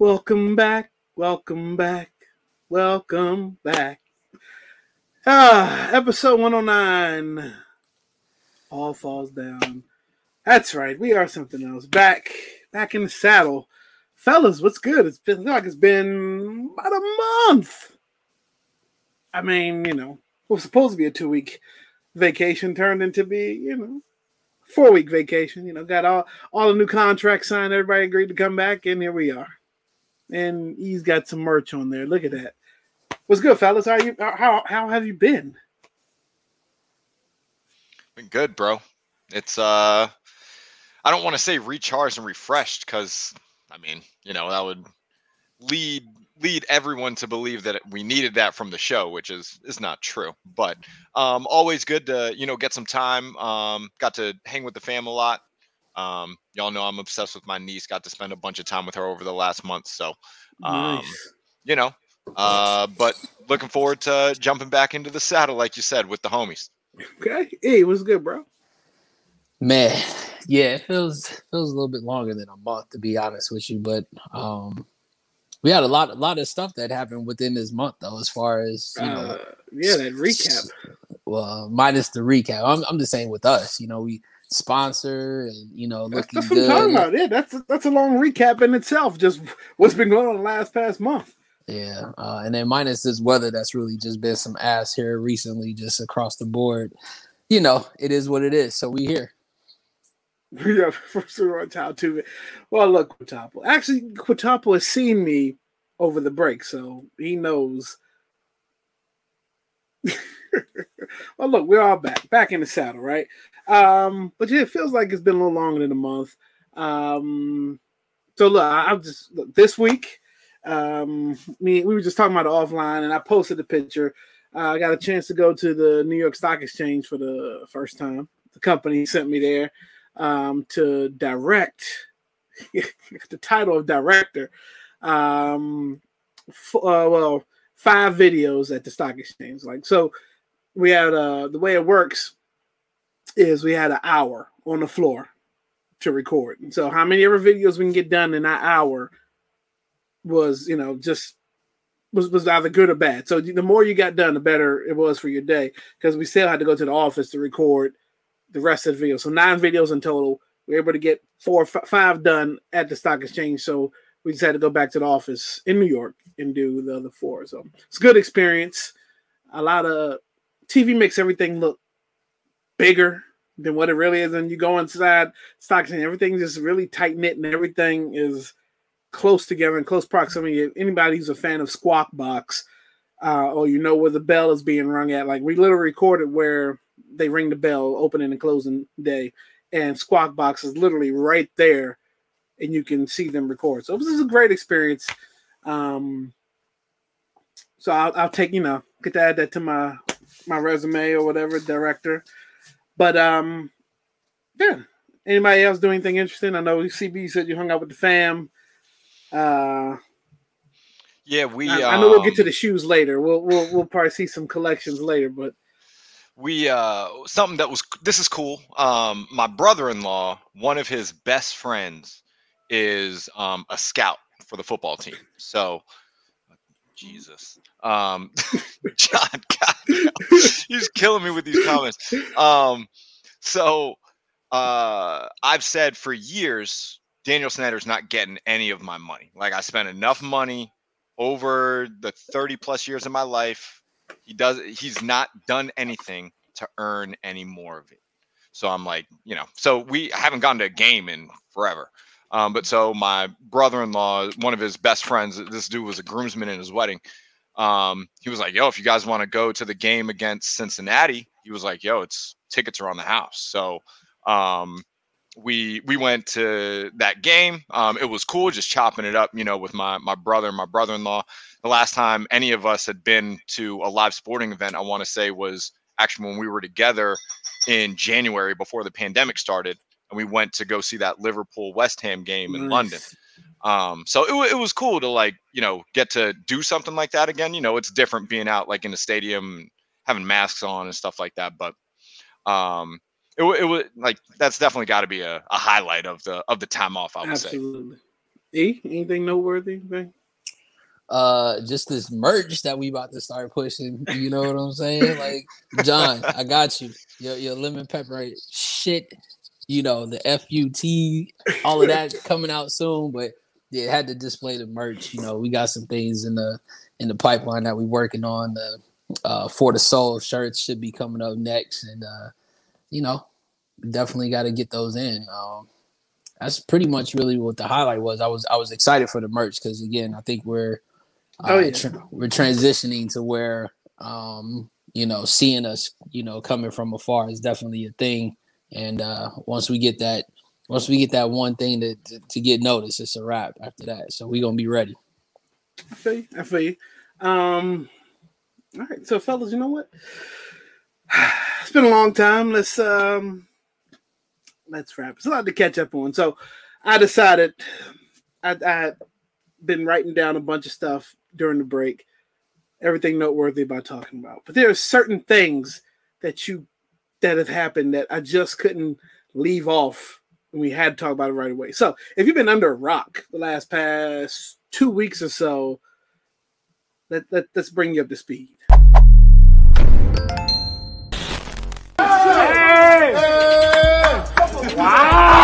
Welcome back, welcome back, welcome back. Ah, episode 109. All falls down. That's right, we are something else. Back, back in the saddle. Fellas, what's good? It's been like it's been about a month. I mean, you know, it was supposed to be a two week vacation, turned into be, you know, four week vacation. You know, got all all the new contracts signed. Everybody agreed to come back, and here we are. And he's got some merch on there. Look at that. What's good, fellas? How you? How how have you been? Been good, bro. It's uh, I don't want to say recharged and refreshed because I mean, you know, that would lead lead everyone to believe that we needed that from the show, which is is not true. But um, always good to you know get some time. Um, got to hang with the fam a lot. Um, y'all know I'm obsessed with my niece. Got to spend a bunch of time with her over the last month. So, um, nice. you know, uh, but looking forward to jumping back into the saddle, like you said, with the homies. Okay, hey, what's good, bro? Man, yeah, it feels feels a little bit longer than a month to be honest with you, but um we had a lot a lot of stuff that happened within this month though, as far as you know. Uh, yeah, that recap. Well, minus the recap. I'm I'm just saying with us, you know, we sponsor and you know looking that's, that's good. What I'm talking about. Yeah, that's a, that's a long recap in itself. Just what's been going on the last past month. Yeah, uh, and then minus this weather that's really just been some ass here recently, just across the board. You know, it is what it is. So we here. Yeah, first of all, top two. Well, look, Quintapo. Actually, Quintapo has seen me over the break, so he knows. well, look, we're all back, back in the saddle, right? Um, but yeah, it feels like it's been a little longer than a month. Um, so look, I'll just look this week. Um, me, we were just talking about it offline, and I posted the picture. Uh, I got a chance to go to the New York Stock Exchange for the first time. The company sent me there um, to direct the title of director. Um, f- uh, well, five videos at the stock exchange. Like so, we had uh, the way it works is we had an hour on the floor to record. And so, how many ever videos we can get done in that hour was, you know, just was, was either good or bad. So the more you got done, the better it was for your day because we still had to go to the office to record the rest of the video. So nine videos in total. We were able to get four or five done at the stock exchange. So we just had to go back to the office in New York and do the other four. So it's good experience. A lot of TV makes everything look bigger than what it really is. And you go inside stocks and everything just really tight knit and everything is close together in close proximity. Anybody who's a fan of Squawk Box, uh, or you know where the bell is being rung at, like we literally recorded where they ring the bell, opening and closing day, and Squawk Box is literally right there, and you can see them record. So this is a great experience. Um, so I'll, I'll take you know get to add that to my my resume or whatever director. But um, yeah. Anybody else doing anything interesting? I know CB said you hung out with the fam. Uh, yeah, we. I, I know we'll get to um, the shoes later. We'll we'll we'll probably see some collections later, but we uh something that was this is cool um my brother-in-law one of his best friends is um a scout for the football team so jesus um john God, he's killing me with these comments um so uh i've said for years daniel snyder's not getting any of my money like i spent enough money over the 30 plus years of my life he does he's not done anything to earn any more of it. So I'm like, you know, so we haven't gone to a game in forever. Um, but so my brother-in-law, one of his best friends, this dude was a groomsman in his wedding. Um, he was like, "Yo, if you guys want to go to the game against Cincinnati," he was like, "Yo, it's tickets are on the house." So um, we we went to that game. Um, it was cool, just chopping it up, you know, with my my brother and my brother-in-law the last time any of us had been to a live sporting event, I want to say was actually when we were together in January before the pandemic started, and we went to go see that Liverpool West Ham game in nice. London. Um, so it, it was cool to like you know get to do something like that again. You know, it's different being out like in a stadium, having masks on and stuff like that. But um, it, it was like that's definitely got to be a, a highlight of the of the time off. I would Absolutely. say. E, anything noteworthy? Anything? Uh, just this merch that we about to start pushing. You know what I'm saying? Like, John, I got you. Your your lemon pepper shit. You know the FUT, all of that coming out soon. But yeah, had to display the merch. You know, we got some things in the in the pipeline that we're working on. The uh, for the soul shirts should be coming up next, and uh, you know, definitely got to get those in. Um, that's pretty much really what the highlight was. I was I was excited for the merch because again, I think we're uh, oh, yeah. tra- we're transitioning to where um, you know seeing us you know coming from afar is definitely a thing. And uh, once we get that once we get that one thing to, to, to get noticed, it's a wrap after that. So we're gonna be ready. I feel you. I feel you. Um, all right, so fellas, you know what? It's been a long time. Let's um let's wrap. It's a lot to catch up on. So I decided I, I been writing down a bunch of stuff during the break, everything noteworthy about talking about. But there are certain things that you that have happened that I just couldn't leave off and we had to talk about it right away. So if you've been under a rock the last past two weeks or so, let, let, let's bring you up to speed. Hey! Hey! Wow!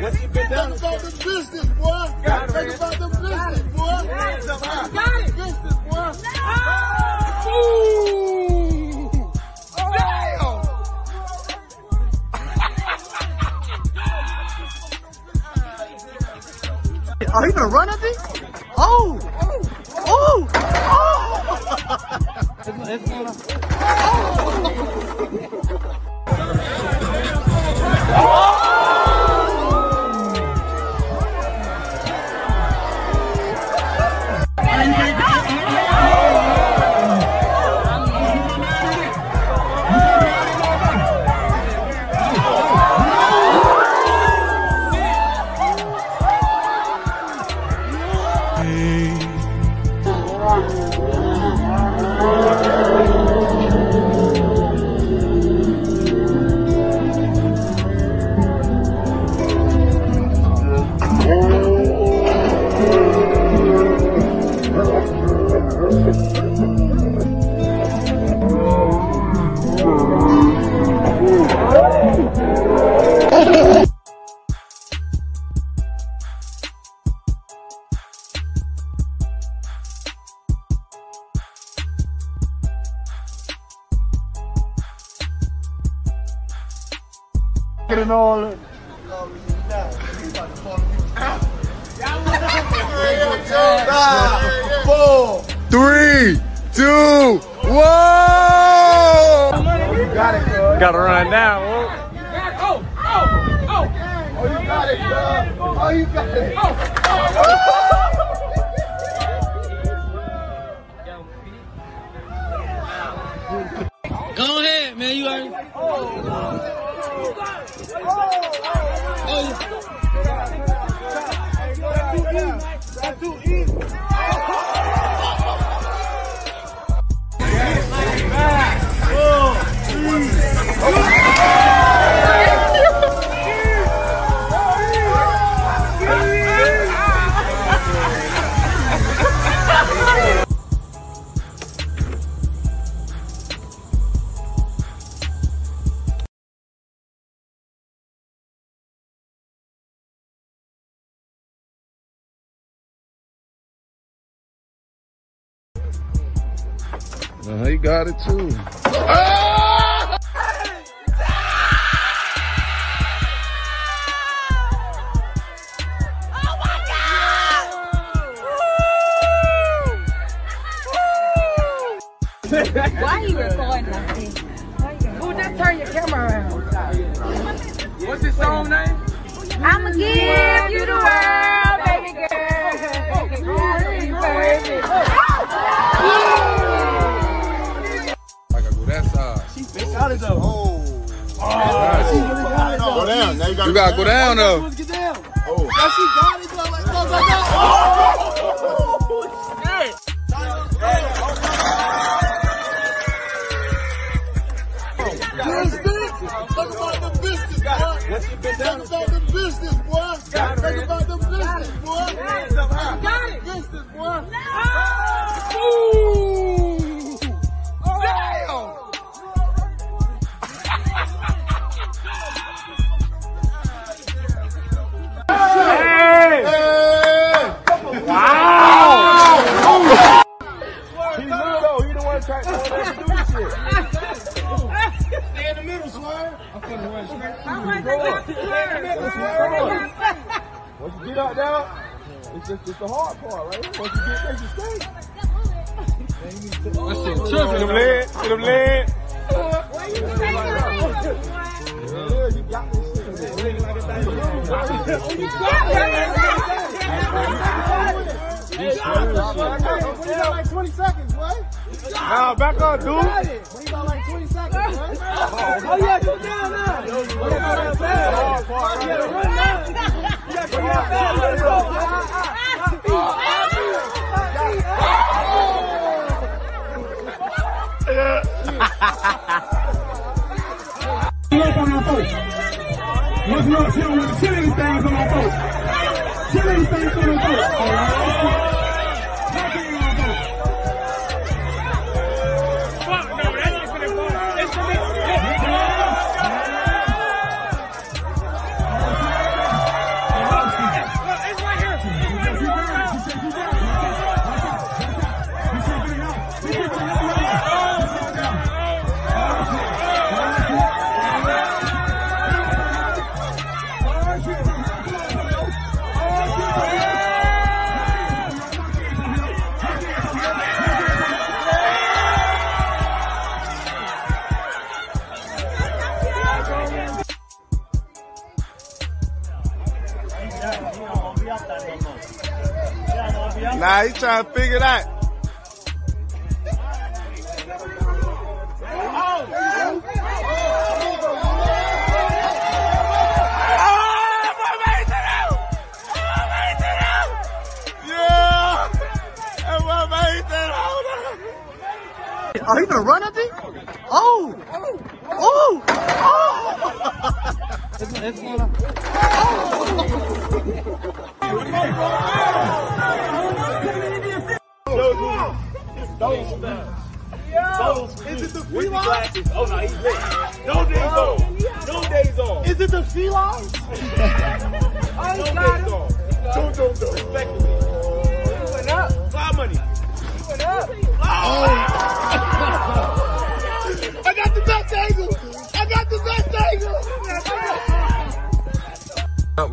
What you been doing? Talk about the business, boy. Talk about the got it too. Why are you recording like this? Who just turn your camera around? What's his song name? I'ma give you got it though. Oh. Oh. Go down. Now you gotta, you gotta go down though. Get down. Oh. Now she got it though. Like, go, go, go. Oh. Once you get out there, it's just it's the hard part, right? Once you get there, you stay. That shit Get tripping. them legs, get them legs. Yeah, you got this shit. like 20 seconds, boy. Now back up, dude. We got like 20 seconds, boy. Oh, yeah, go down now. Look on our folks. What's not on shit these things on our folks. These things on our folks. Alright? Nah, he trying to figure it out.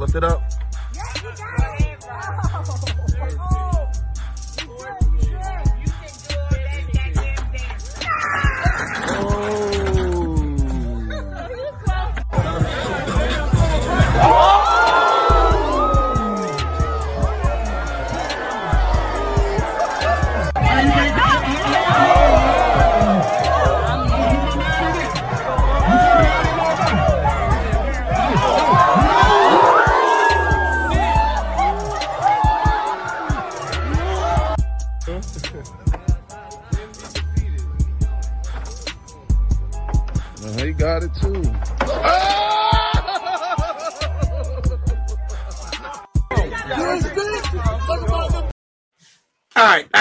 Lift it up.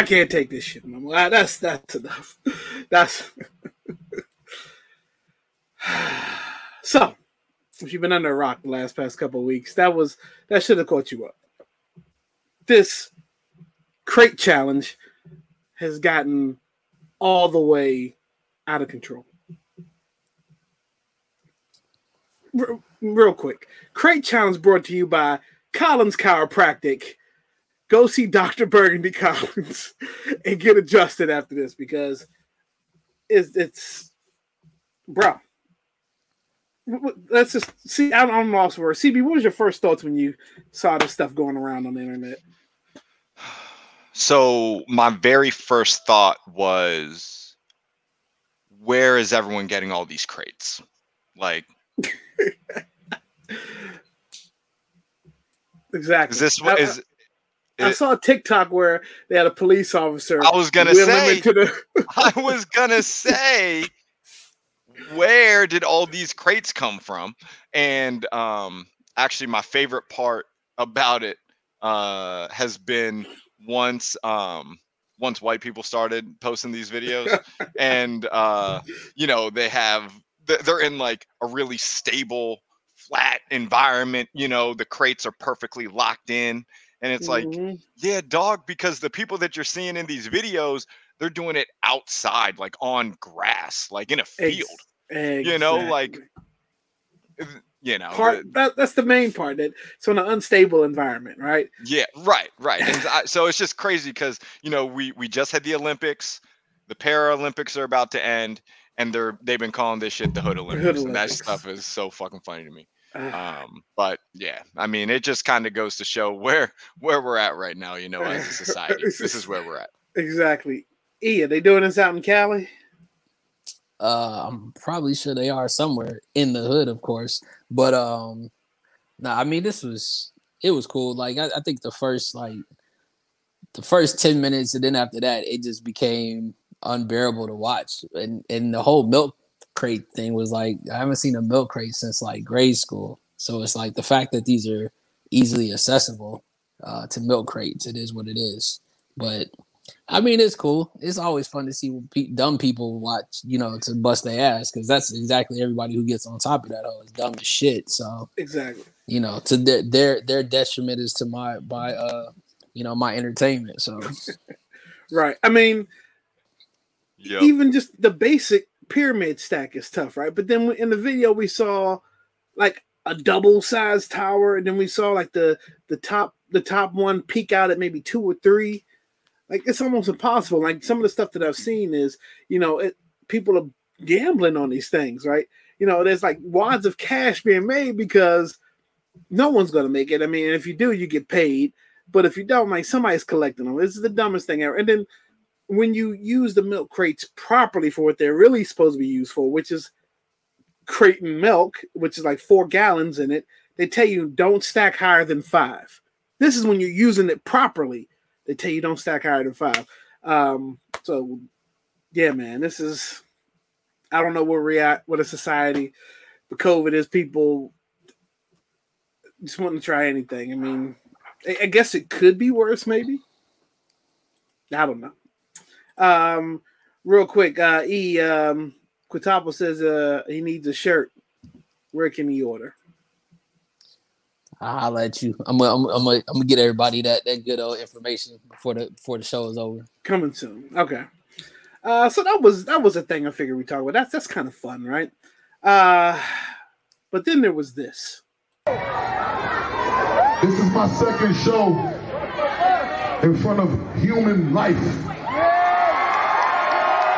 Can't take this shit no more. Ah, That's that's enough. That's so. If you've been under a rock the last past couple weeks, that was that should have caught you up. This crate challenge has gotten all the way out of control. Real quick, crate challenge brought to you by Collins Chiropractic go see Dr. Burgundy Collins and get adjusted after this because it's it's bro. Let's just see. I'm, I'm lost for CB. What was your first thoughts when you saw this stuff going around on the internet? So my very first thought was, where is everyone getting all these crates? Like, Exactly. is this I- is? I saw a TikTok where they had a police officer. I was gonna say. the- I was gonna say, where did all these crates come from? And um, actually, my favorite part about it uh, has been once um, once white people started posting these videos, and uh, you know they have they're in like a really stable, flat environment. You know the crates are perfectly locked in. And it's like, Mhm. yeah, dog, because the people that you're seeing in these videos, they're doing it outside, like on grass, like in a field. Ex- You know, like you know, part that, that's the main part that it's on an unstable environment, right? Yeah, right, right. And I, so it's just crazy because you know we we just had the Olympics, the Paralympics are about to end, and they're they've been calling this shit the Hood Olympics, and that stuff is so fucking funny to me. Um, but yeah, I mean, it just kind of goes to show where where we're at right now. You know, as a society, this is where we're at. exactly. E, are they doing this out in Cali? Uh, I'm probably sure they are somewhere in the hood, of course. But um, nah, I mean, this was it was cool. Like I, I think the first like the first ten minutes, and then after that, it just became unbearable to watch. And and the whole milk crate thing was like I haven't seen a milk crate since like grade school. So it's like the fact that these are easily accessible uh, to milk crates, it is what it is. But I mean, it's cool. It's always fun to see pe- dumb people watch, you know, to bust their ass because that's exactly everybody who gets on top of that. Oh, is dumb as shit. So Exactly. you know, to their their their detriment is to my by uh you know my entertainment. So Right. I mean, Yep. even just the basic pyramid stack is tough, right? But then in the video we saw like a double sized tower, and then we saw like the the top the top one peak out at maybe two or three. Like it's almost impossible. Like some of the stuff that I've seen is, you know, it, people are gambling on these things, right? You know, there's like wads of cash being made because no one's gonna make it. I mean, if you do, you get paid. But if you don't, like somebody's collecting them. This is the dumbest thing ever. And then when you use the milk crates properly for what they're really supposed to be used for, which is crating milk, which is like four gallons in it, they tell you don't stack higher than five. This is when you're using it properly. They tell you don't stack higher than five. Um, so yeah, man, this is I don't know where we're at with a society. But COVID is people just wanting to try anything. I mean, I guess it could be worse, maybe. I don't know. Um, real quick, uh, E um, Quitapo says uh he needs a shirt. Where can he order? I'll let you. I'm gonna, I'm, gonna- I'm, gonna, I'm gonna get everybody that that good old information before the before the show is over. Coming soon. Okay. Uh, so that was that was a thing I figured we talk about. That's that's kind of fun, right? Uh, but then there was this. This is my second show in front of human life.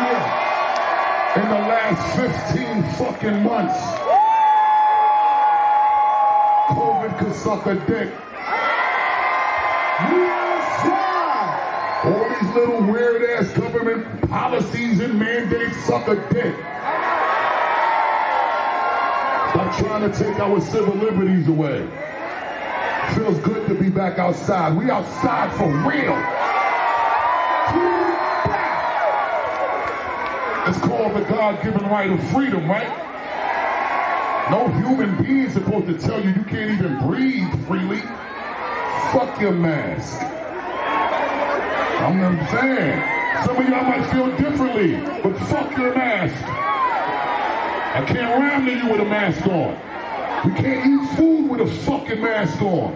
Yeah. In the last 15 fucking months. COVID could suck a dick. Sir. All these little weird ass government policies and mandates suck a dick. Stop trying to take our civil liberties away. Feels good to be back outside. We outside for real. It's called the God-given right of freedom, right? No human being supposed to tell you you can't even breathe freely. Fuck your mask. I'm not saying. Some of y'all might feel differently, but fuck your mask. I can't rhyme to you with a mask on. We can't eat food with a fucking mask on.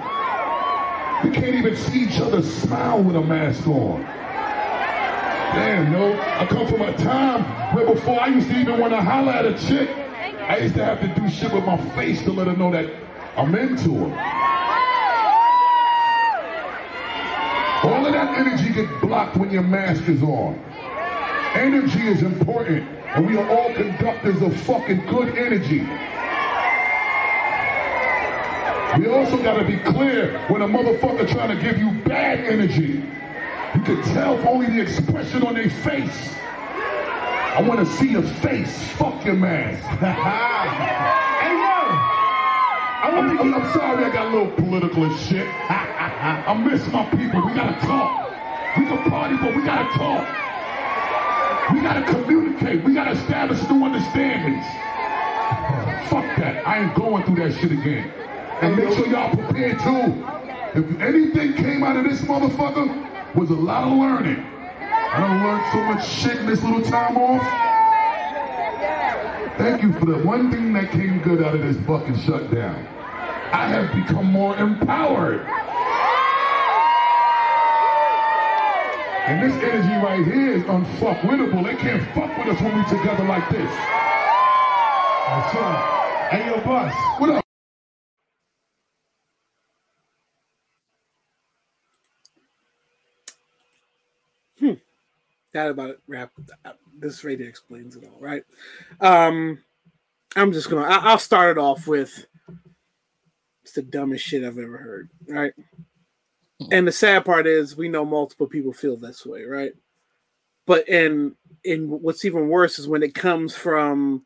We can't even see each other smile with a mask on. Damn, no. I come from a time where before I used to even want to holler at a chick, I used to have to do shit with my face to let her know that I'm into her. All of that energy get blocked when your mask is on. Energy is important, and we are all conductors of fucking good energy. We also gotta be clear when a motherfucker trying to give you bad energy. You can tell only the expression on their face. I want to see your face. Fuck your mask. hey yo, I'm, I'm, I'm sorry I got a little political and shit. I miss my people. We gotta talk. We can party, but we gotta talk. We gotta communicate. We gotta establish new understandings. Fuck that. I ain't going through that shit again. And make sure y'all prepared too. If anything came out of this motherfucker, was a lot of learning. I done learned so much shit in this little time off. Thank you for the one thing that came good out of this fucking shutdown. I have become more empowered. And this energy right here is unfuckwittable. They can't fuck with us when we together like this. That's right. Hey, yo, boss. What up? That about it. Wrap. This radio explains it all, right? Um, I'm just gonna. I, I'll start it off with. It's the dumbest shit I've ever heard, right? And the sad part is, we know multiple people feel this way, right? But and and what's even worse is when it comes from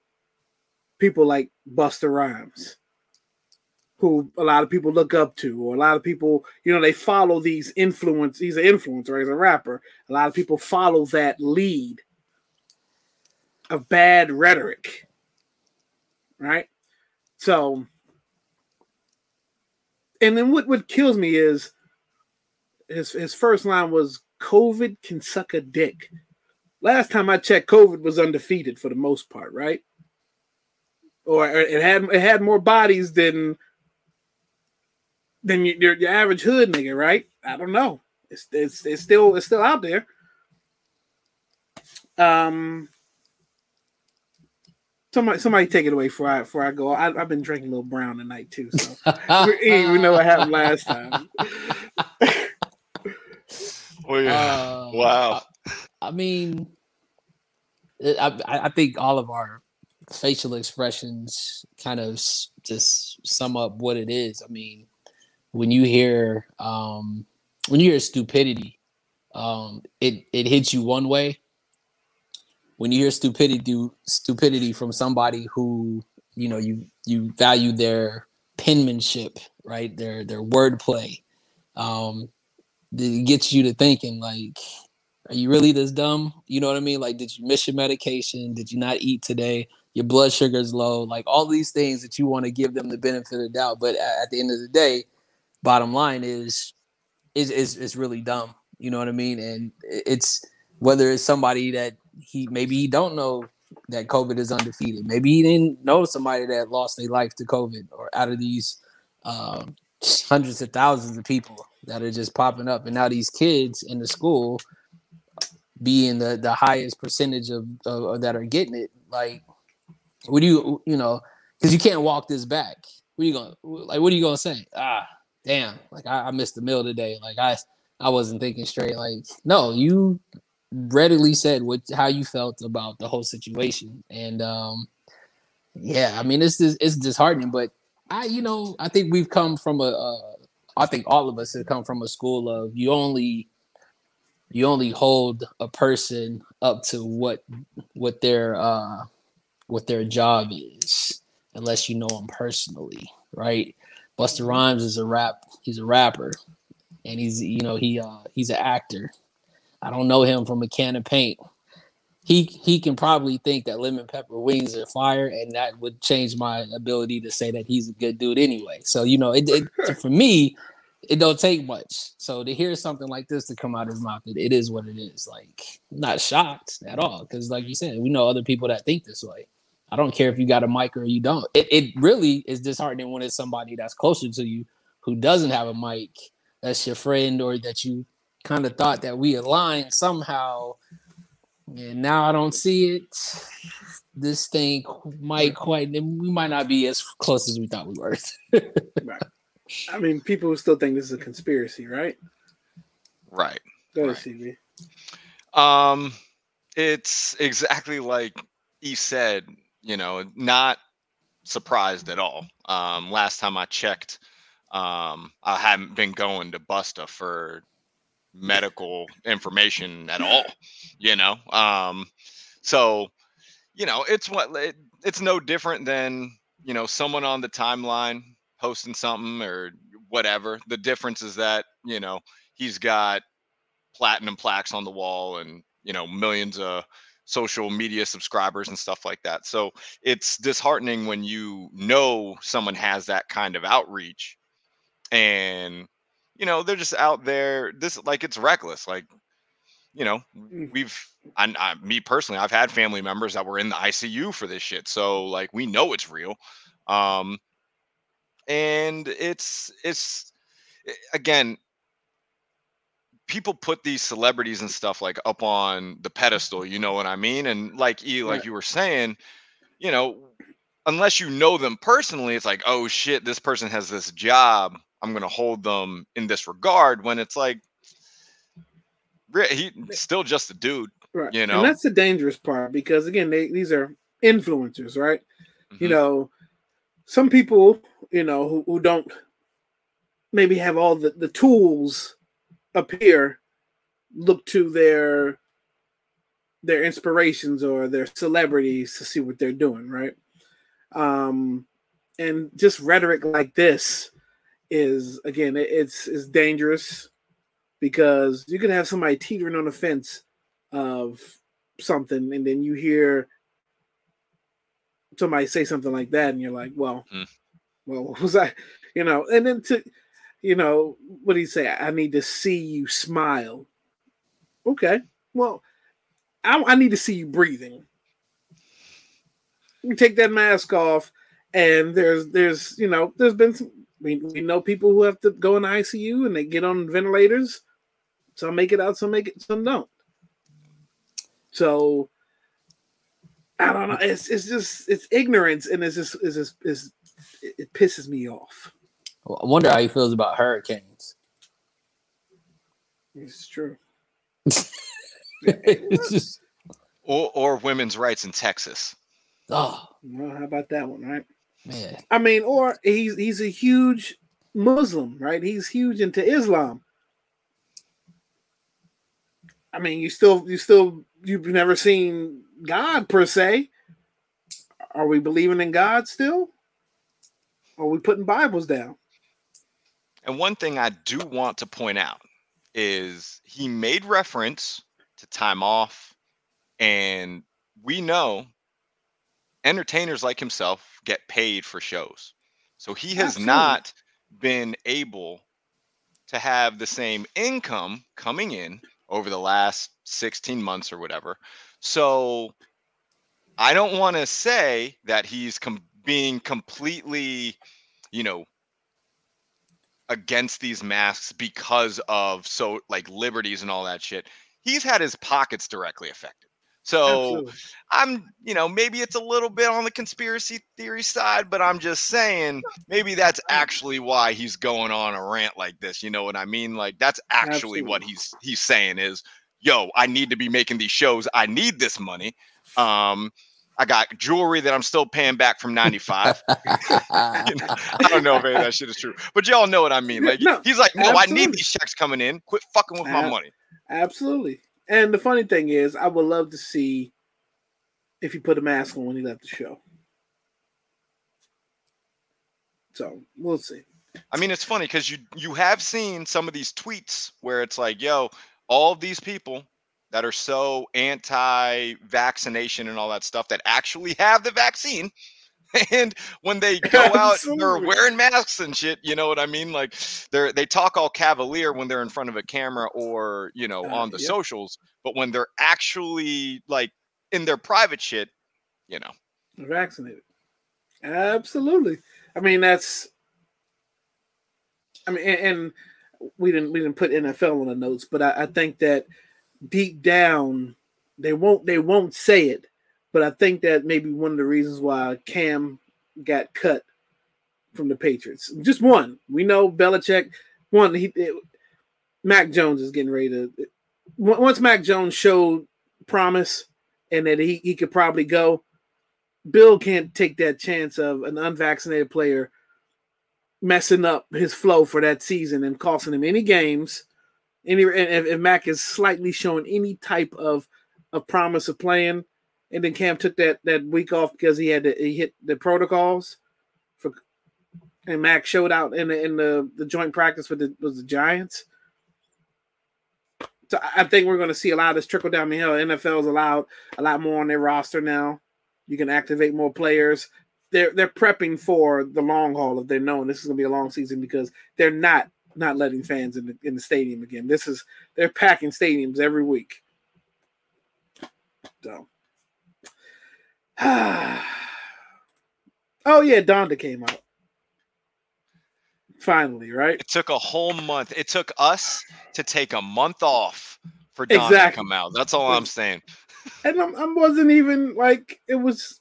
people like Busta Rhymes, who a lot of people look up to, or a lot of people, you know, they follow these influence. He's an influencer, he's a rapper. A lot of people follow that lead of bad rhetoric, right? So, and then what what kills me is his his first line was COVID can suck a dick. Last time I checked, COVID was undefeated for the most part, right? Or it had it had more bodies than than your, your average hood nigga, right? I don't know. It's, it's it's still it's still out there. Um, somebody somebody take it away before I before I go. I, have been drinking a little brown tonight too, so we know what happened last time. Oh, yeah. Uh, wow. I mean, it- I, I I think all of our facial expressions kind of s- just sum up what it is. I mean, when you hear um, when you hear stupidity, um, it it hits you one way. When you hear stupidity stupidity from somebody who you know you you value their penmanship, right? Their their wordplay. Um, it gets you to thinking like are you really this dumb you know what i mean like did you miss your medication did you not eat today your blood sugar's low like all these things that you want to give them the benefit of the doubt but at the end of the day bottom line is is is it's really dumb. You know what i mean? And it's whether it's somebody that he maybe he don't know that covid is undefeated. Maybe he didn't know somebody that lost their life to covid or out of these um, hundreds of thousands of people that are just popping up. And now these kids in the school being the the highest percentage of, of, that are getting it like what do you you know because you can't walk this back. What are you gonna like what are you gonna say? Ah damn like I, I missed the meal today like i i wasn't thinking straight. Like no you readily said what how you felt about the whole situation. And um yeah i mean it's it's disheartening but i you know i think we've come from a, a I think all of us have come from a school of you only you only hold a person up to what what their uh what their job is unless you know them personally, right? Busta Rhymes is a rap he's a rapper and he's you know he uh he's an actor. I don't know him from a can of paint. He he can probably think that lemon pepper wings are fire and that would change my ability to say that he's a good dude anyway. So you know it, it for me it don't take much. So to hear something like this to come out of his mouth, it, it is what it is. Like, I'm not shocked at all because, like you said, we know other people that think this way. I don't care if you got a mic or you don't. It, it really is disheartening when it's somebody that's closer to you who doesn't have a mic, that's your friend, or that you kind of thought that we aligned somehow. And now I don't see it. This thing might quite, we might not be as close as we thought we were. right. I mean, people still think this is a conspiracy, right? Right. Go ahead, Right. CB. Um, it's exactly like he said. You know, not surprised at all. Um, last time I checked, um, I hadn't been going to Busta for medical information at all. You know, um, so you know, it's what it, it's no different than you know someone on the timeline posting something or whatever. The difference is that you know he's got platinum plaques on the wall and you know millions of social media subscribers and stuff like that. So it's disheartening when you know someone has that kind of outreach and you know they're just out there this like it's reckless like you know Mm. we've I, I me personally i've had family members that were in the icu for this shit so like we know it's real um and it's it's again people put these celebrities and stuff like up on the pedestal, you know what I mean? And like you like you were saying, you know, unless you know them personally, it's like, oh shit, this person has this job. I'm gonna hold them in this regard when it's like re- he still just a dude. Right. You know? and that's the dangerous part because again, they these are influencers, right? You Mhm. know, some people, you know, who, who don't maybe have all the, the tools here look to their their inspirations or their celebrities to see what they're doing, right? Um and just rhetoric like this is again it- it's it's dangerous because you can have somebody teetering on the fence of something and then you hear somebody say something like that and you're like well Hmm. well what was i you know and then to you know what do you say? I need to see you smile. Okay. Well i, I need to see you breathing. You take that mask off and there's there's you know there's been some we, we know people who have to go in icu and they get on ventilators. Some make it out some make it some don't. So I don't know. It's it's just it's ignorance, and it's just it's just it's, it, it pisses me off. I wonder how he feels about hurricanes. It's true. it's just, or or women's rights in Texas. oh Well, how about that one, right? man, I mean, or he's he's a huge Muslim, right? He's huge into Islam. I mean, you still you still you've never seen God per se. Are we believing in God still? Are we putting Bibles down? And one thing I do want to point out is he made reference to time off, and we know entertainers like himself get paid for shows. So he has Absolutely. not been able to have the same income coming in over the last 16 months or whatever. So I don't want to say that he's com- being completely, you know, against these masks because of so like liberties and all that shit. He's had his pockets directly affected. So Absolutely. I'm, you know, maybe it's a little bit on the conspiracy theory side, but I'm just saying maybe that's actually why he's going on a rant like this. You know what I mean? Like that's actually what he's he's saying is, yo, I need to be making these shows. I need this money. Um, I got jewelry that I'm still paying back from 95. I don't know if any of that shit is true, but y'all know what I mean. Like No, he's like, no, I need these checks coming in. Quit fucking with my money. Absolutely. And the funny thing is, I would love to see if he put a mask on when he left the show. So we'll see. I mean, it's funny because you you have seen some of these tweets where it's like, yo, all of these people that are so anti-vaccination and all that stuff that actually have the vaccine. And when they go out, they're wearing masks and shit. You know what I mean? Like they're they talk all cavalier when they're in front of a camera or you know Uh, on the yep. socials, but when they're actually like in their private shit, you know, Vaccinated. Absolutely. I mean, that's. I mean, and, and we didn't we didn't put NFL on the notes, but I, I think that deep down they won't they won't say it, but I think that maybe one of the reasons why Cam got cut from the Patriots. Just one. We know Belichick. One. He. It, Mac Jones is getting ready to. on- Once Mac Jones showed promise and that he, he could probably go, Bill can't take that chance of an unvaccinated player messing up his flow for that season and costing him any games. Any and if, if Mac is slightly showing any type of of promise of playing, and then Cam took that that week off because he had to he hit the protocols for, and Mac showed out in the in the, the joint practice with the was the Giants. So I I think we're going to see a lot of this trickle down the hill. NFL's allowed a lot more on their roster now. You can activate more players. They're they're prepping for the long haul if they're known this is going to be a long season because they're not not letting fans in the in the stadium again. This is they're packing stadiums every week. So, oh yeah, Donda came out. Finally, right? It took a whole month. It took us to take a month off for Don Exactly. to come out. That's all I'm saying. And I, I wasn't even like it was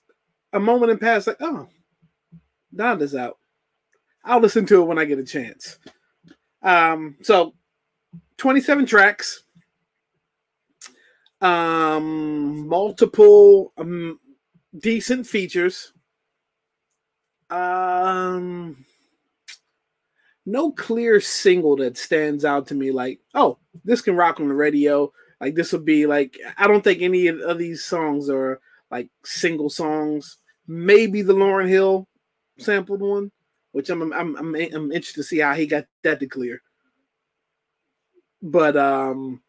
a moment in past, like, oh, Donda's out. I'll listen to it when I get a chance. Um, so 27 tracks, um, multiple um, decent features. Um, no clear single that stands out to me like, oh, this can rock on the radio. Like this would be like I don't think any of, these songs are like single songs. Maybe the Lauryn Hill sampled one, which I'm I'm I'm, I'm interested to see how he got that to clear. But um,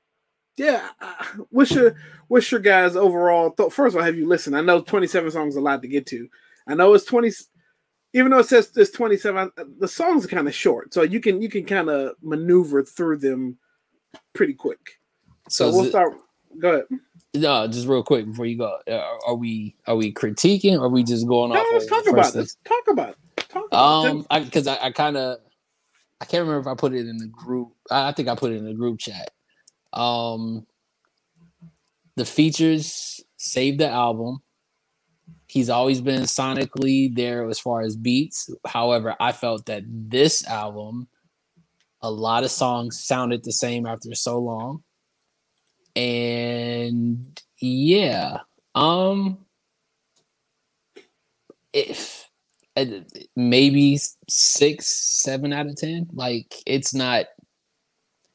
yeah, uh, what's your what's your guys overall thought? First of all, have you listened? I know 27 songs is a lot to get to. I know it's 20, even though it says it's 27, the songs are kind of short, so you can you can kind of maneuver through them pretty quick. So, So, we'll it- start. Go ahead. no, just real quick before you go, are, are we are we critiquing? Or are we just going No, off? let's talk about this. Talk about it. Um, because I, I kind of, I can't remember if I put it in the group. I, I think I put it in the group chat. Um, the features save the album. He's always been sonically there as far as beats. However, I felt that this album, a lot of songs sounded the same after so long. And yeah, um, if maybe six, seven out of ten. Like it's not,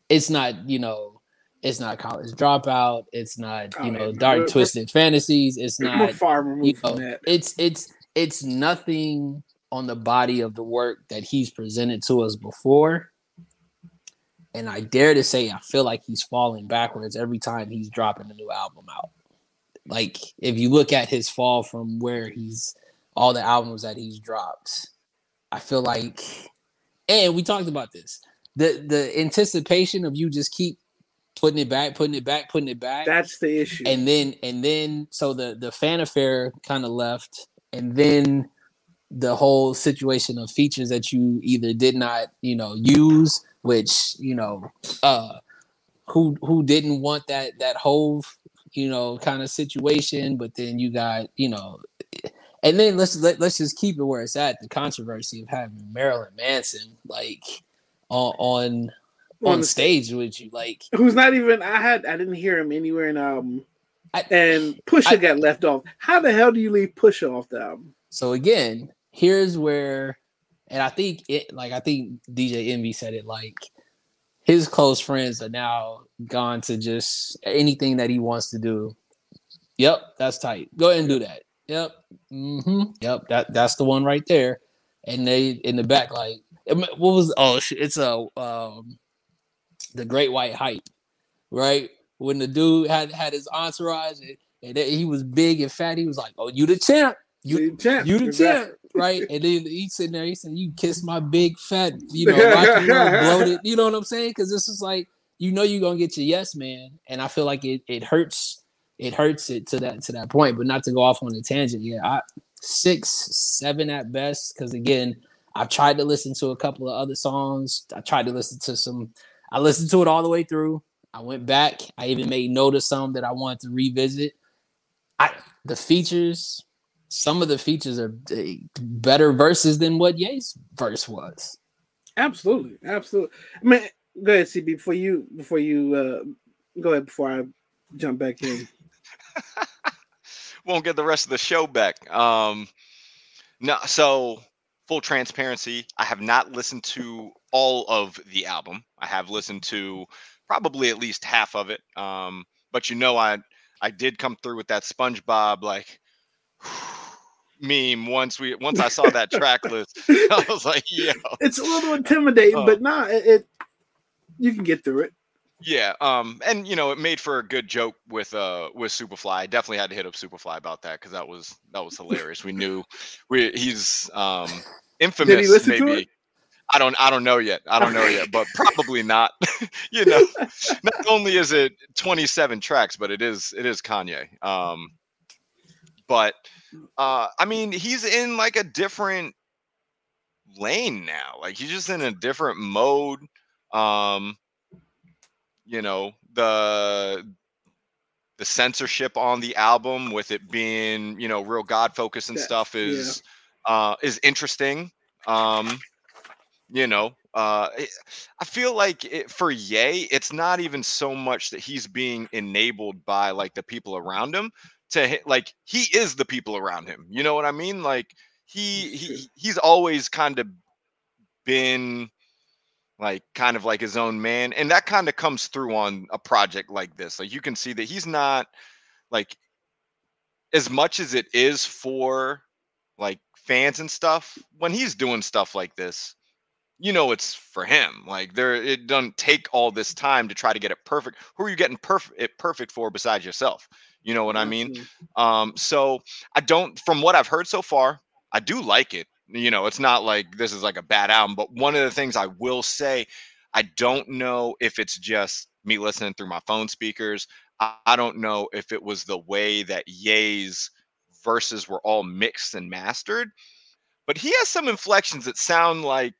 it's not you know, it's not college dropout. It's not Oh, you know, man. dark We're- twisted fantasies. It's not far you know, from that. it's it's it's nothing on the body of the work that he's presented to us before. And I dare to say I feel like he's falling backwards every time he's dropping a new album out. Like if you look at his fall from where he's all the albums that he's dropped, I feel like and we talked about this. The the anticipation of you just keep putting it back, putting it back, putting it back That's the issue. and then and then so the the fan affair kind of left and then the whole situation of features that you either did not you know use which you know uh who who didn't want that that whole you know kind of situation but then you got you know and then let's let, let's just keep it where it's at the controversy of having marilyn manson like on on On stage with you like Who's not even? I had. I didn't hear him anywhere in um. I- and Pusha I- got left off. How the hell do you leave Pusha off the album? So again, here's where, and I think it like I think DJ Envy said it like his close friends are now gone to just anything that he wants to do. Yep, that's tight. Go ahead and do that. Yep, hmm yep, that that's the one right there. And they in the back like, what was? Oh, it's a um, the Great White Hype, right? When the dude had had his entourage and, and he was big and fat, he was like, "Oh, you the champ." You See, champ. you the Exactly. champ, right? And then he's sitting there, he said, "You kiss my big fat, you know, rocky bloated." You know what I'm saying? Because this is like, you know, you're gonna get your yes man, and I feel like it it hurts, it hurts it to that to that point. But not to go off on a tangent, yeah, I six, seven at best. Because again, I've tried to listen to a couple of other songs. I tried to listen to some. I listened to it all the way through. I went back. I even made note of some that I wanted to revisit. I the features some of the features are uh, better verses than what Ye's verse was. Absolutely, absolutely. I mean, go ahead, CB. Before you, before you, uh, go ahead. Before I jump back in. Won't get the rest of the show back. Um, no, so full transparency, I have not listened to all of the album. I have listened to probably at least half of it. Um, but you know, I I did come through with that SpongeBob like meme once we once I saw that track list. I was like, yo. It's a little intimidating, Oh. but nah, it, it you can get through it. Yeah, um, and you know, it made for a good joke with uh with Superfly. I definitely had to hit up Superfly about that because that was that was hilarious. we knew we he's um infamous. listen to maybe it? I don't I don't know yet. I don't know yet, but probably not. you know, not only is it 27 tracks, but it is it is Kanye. Um, but uh, I mean, he's in like a different lane now. Like he's just in a different mode. Um, you know, the the censorship on the album with it being, you know, real God focus and Yeah, stuff is uh is interesting. Um, you know, uh it- I feel like it, for Ye, it's not even so much that he's being enabled by like the people around him to hit like he is the people around him. You know what I mean? Like he he he's always kind of been like kind of like his own man and that kind of comes through on a project like this like you can see that he's not like as much as it is for like fans and stuff when he's doing stuff like this you know it's for him like there it doesn't take all this time to try to get it perfect who are you getting perfect it perfect for besides yourself you know what i mean um, so I don't, from what I've heard so far, I do like it. You know, it's not like this is like a bad album, but one of the things I will say, I don't know if it's just me listening through my phone speakers. I, I don't know if it was the way that Ye's verses were all mixed and mastered, but he has some inflections that sound like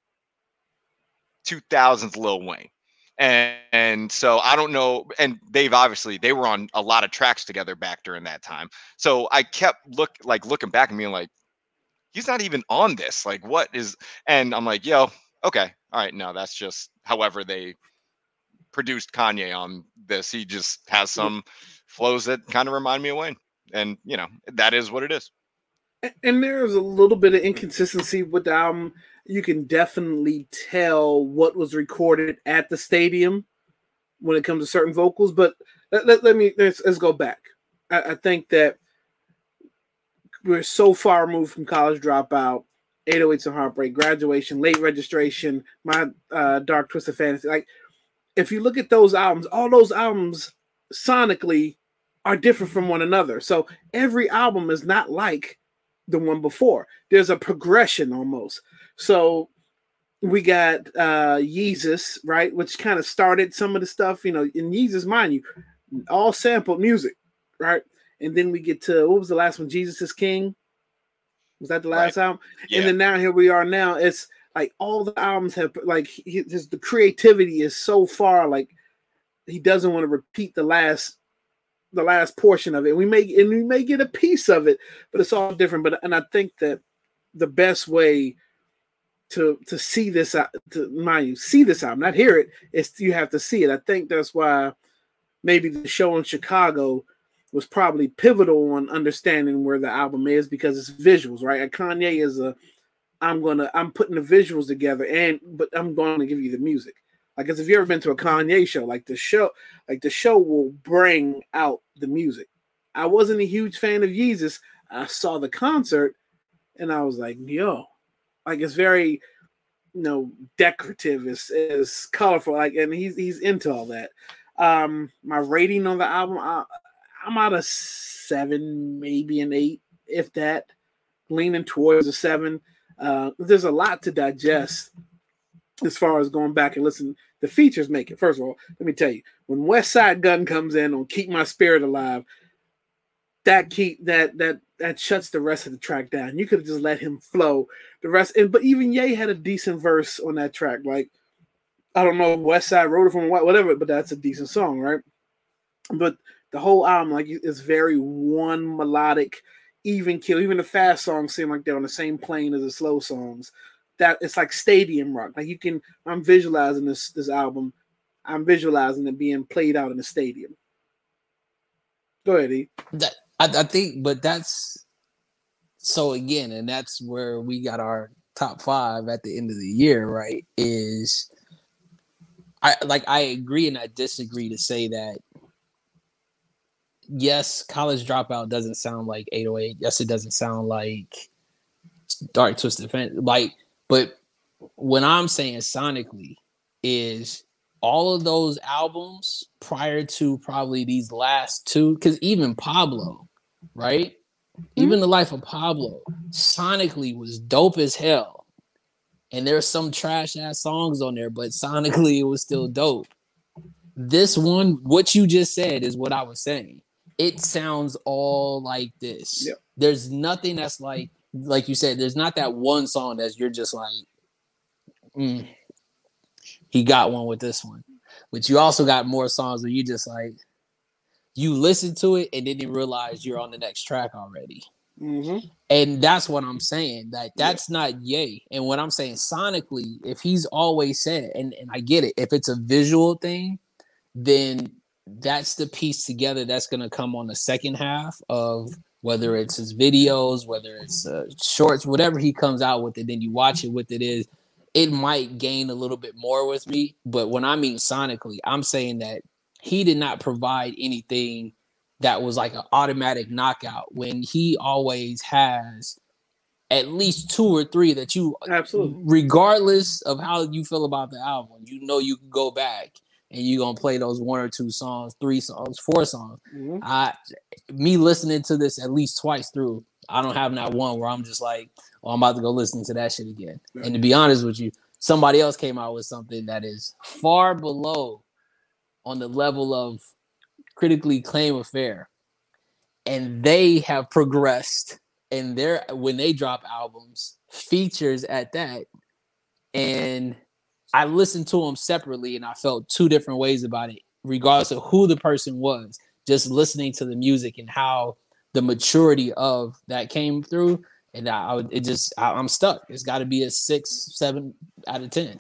2000s Lil Wayne. And, and so I don't know. And they've obviously they were on a lot of tracks together back during that time. So I kept look like looking back and being like, he's not even on this. Like, what is? And I'm like, yo, okay, all right, no, that's just however they produced Kanye on this. He just has some flows that kind of remind me of Wayne, and you know that is what it is. And there's a little bit of inconsistency with the album. You can definitely tell what was recorded at the stadium when it comes to certain vocals. But let, let, let me let's, let's go back. I, I think that we're so far removed from college dropout, 808s and heartbreak, graduation, late registration, my uh, dark twisted fantasy. Like, if you look at those albums, all those albums sonically are different from one another. So every album is not like the one before. There's a progression almost. So we got uh Yeezus, right, which kind of started some of the stuff, you know, in Yeezus, mind you, all sampled music, right? And then we get to what was the last one? Jesus is King. Was that the last album? Yeah. And then now here we are now. It's like all the albums have like his the creativity is so far like he doesn't want to repeat the last the last portion of it. We may and we may get a piece of it, but it's all different. But and I think that the best way to to see this to mind you see this album, not hear it, is you have to see it. I think that's why maybe the show in Chicago was probably pivotal on understanding where the album is because it's visuals, right? And Kanye is a I'm gonna I'm putting the visuals together and but I'm to give you the music. Like as if you ever been to a Kanye show, like the show, like the show will bring out the music. I wasn't a huge fan of Yeezus. I saw the concert and I was like, yo, like it's very you know decorative, it's, it's colorful, like and he's he's into all that. Um my rating on the album, I, I'm out of seven, maybe an eight, if that, leaning towards a seven. Uh, there's a lot to digest as far as going back and listen. The features make it. First of all, let me tell you, when Westside Gunn comes in on "Keep My Spirit Alive," that keep that that that shuts the rest of the track down. You could have just let him flow the rest. And but even Ye had a decent verse on that track. Like I don't know, West Side wrote it from whatever, but that's a decent song, right? But the whole album, like, is very one melodic, even kill. Even the fast songs seem like they're on the same plane as the slow songs. That it's like stadium rock. Like you can, I'm visualizing this this album. I'm visualizing it being played out in the stadium. Go ahead, E. That I, I think, but that's so again, and that's where we got our top five at the end of the year, right? Is I like I agree and I disagree to say that yes, college dropout doesn't sound like 808. Yes, it doesn't sound like Dark Twisted Fan like, but when I'm saying sonically is all of those albums prior to probably these last two, because even Pablo, right? Hmm? Even the life of Pablo sonically was dope as hell. And there's some trash ass songs on there, but sonically it was still dope. This one, what you just said is what I was saying. It sounds all like this. Yep. There's nothing that's like, like you said, there's not that one song that's you're just like, mm, he got one with this one. But you also got more songs where you just like you listen to it and then you realize you're on the next track already. Mm-hmm. And that's what I'm saying. That that's yeah. not yay. And what I'm saying sonically, if he's always said, and, and I get it, if it's a visual thing, then that's the piece together that's gonna come on the second half of whether it's his videos, whether it's uh, shorts, whatever he comes out with it, then you watch it with it is, it might gain a little bit more with me. But when I mean sonically, I'm saying that he did not provide anything that was like an automatic knockout when he always has at least two or three that you absolutely regardless of how you feel about the album you know you can go back and you're gonna play those one or two songs three songs four songs mm-hmm. i me listening to this at least twice through i don't have not one where i'm just like oh i'm about to go listen to that shit again yeah. and to be honest with you somebody else came out with something that is far below on the level of critically acclaimed affair and they have progressed and their when they drop albums features at that and i listened to them separately and i felt two different ways about it regardless of who the person was just listening to the music and how the maturity of that came through and i, I it just I, i'm stuck it's got to be a six seven out of ten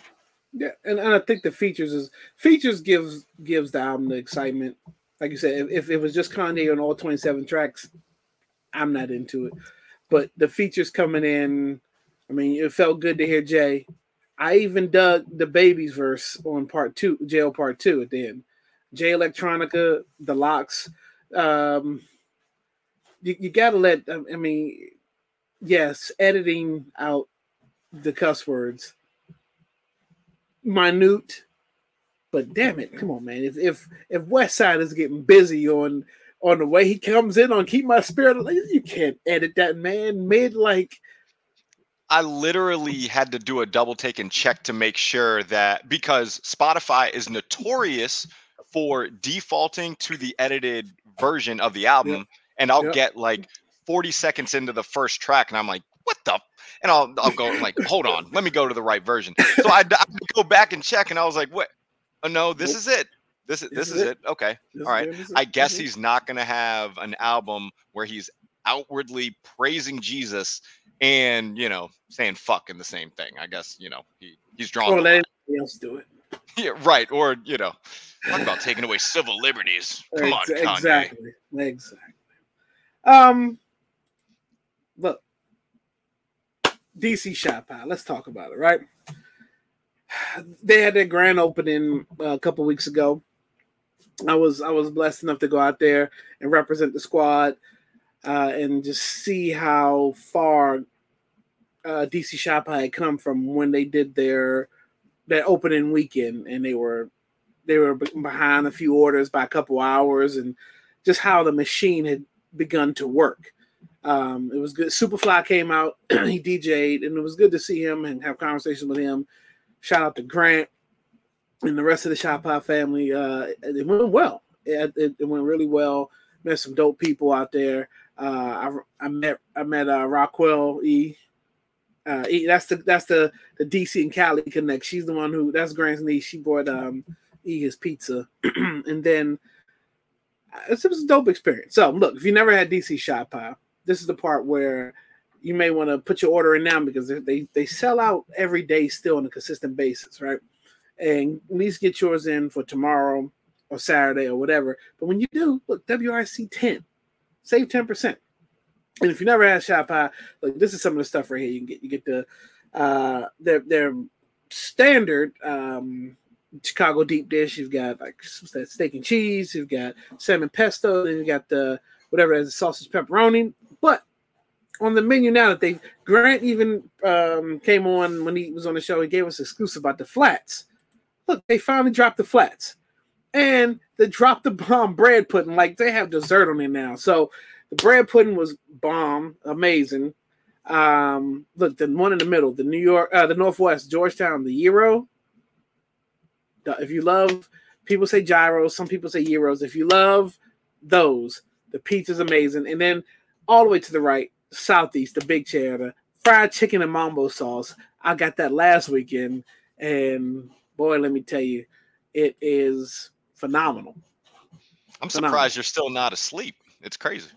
yeah and, and i think the features is features gives gives the album the excitement like you said, if, if it was just Kanye on all 27 tracks, I'm not into it. But the features coming in, I mean, it felt good to hear Jay. I even dug DaBaby's verse on part two, jail part two at the end. Jay Electronica, the LOX. Um, you, you gotta let, I mean, yes, editing out the cuss words, minute but damn it, come on, man. If if if Westside is getting busy on on the way he comes in on Keep My Spirit, you can't edit that man mid like. I literally had to do a double take and check to make sure that because Spotify is notorious for defaulting to the edited version of the album, yep. and I'll yep. get like 40 seconds into the first track, and I'm like, what the? And I'll I'll go like, hold on, let me go to the right version. So I, I go back and check, and I was like, what? Oh no, this is it. This is this, this is, it. it. Okay. This All right. I guess mm-hmm. he's not going to have an album where he's outwardly praising Jesus and you know saying fuck in the same thing. I guess you know he he's drawn. Or let anybody else do it. Yeah, right. Or you know, talk about taking away civil liberties. Come on, Kanye. Exactly. Exactly. Um, look, DC Shop Pie. Let's talk about it. Right they had their grand opening uh, a couple weeks ago. I was I was blessed enough to go out there and represent the squad uh, and just see how far uh, DC Shop had come from when they did their their opening weekend, and they were they were behind a few orders by a couple hours, and just how the machine had begun to work. Um, it was good. Superfly came out, he DJ'd, and it was good to see him and have conversations with him Shout out to Grant and the rest of the Shop family. Uh, it went well. It, it, went really well. Met some dope people out there. Uh, I, I met I met uh, Rockwell E. Uh, e. That's the that's the the DC and Cali connect. She's the one who that's Grant's niece. She brought um E his pizza, and then uh, it was a dope experience. So look, if you never had DC Shop pie, this is the part where you may want to put your order in now because they they sell out every day still on a consistent basis, right? And at least get yours in for tomorrow or Saturday or whatever. But when you do, look, WRC 10, save 10%. And if you never had shop pie, look, this is some of the stuff right here. You can get you get the uh their their standard um Chicago deep dish. You've got like that steak and cheese, you've got salmon pesto, then you got the whatever as sausage pepperoni. But on the menu now that they Grant even um, came on when he was on the show. He gave us exclusive about the flats. Look, they finally dropped the flats, and they dropped the bomb bread pudding. Like they have dessert on it now. So the bread pudding was bomb, amazing. Um, look, the one in the middle, the New York, uh, the Northwest, Georgetown, the gyro. If you love, people say gyros, some people say gyros. If you love those, the pizza's amazing. And then all the way to the right, Southeast, the big chair, the fried chicken and mambo sauce. I got that last weekend, and boy, let me tell you, it is phenomenal. I'm Phenomenal. surprised you're still not asleep. It's crazy.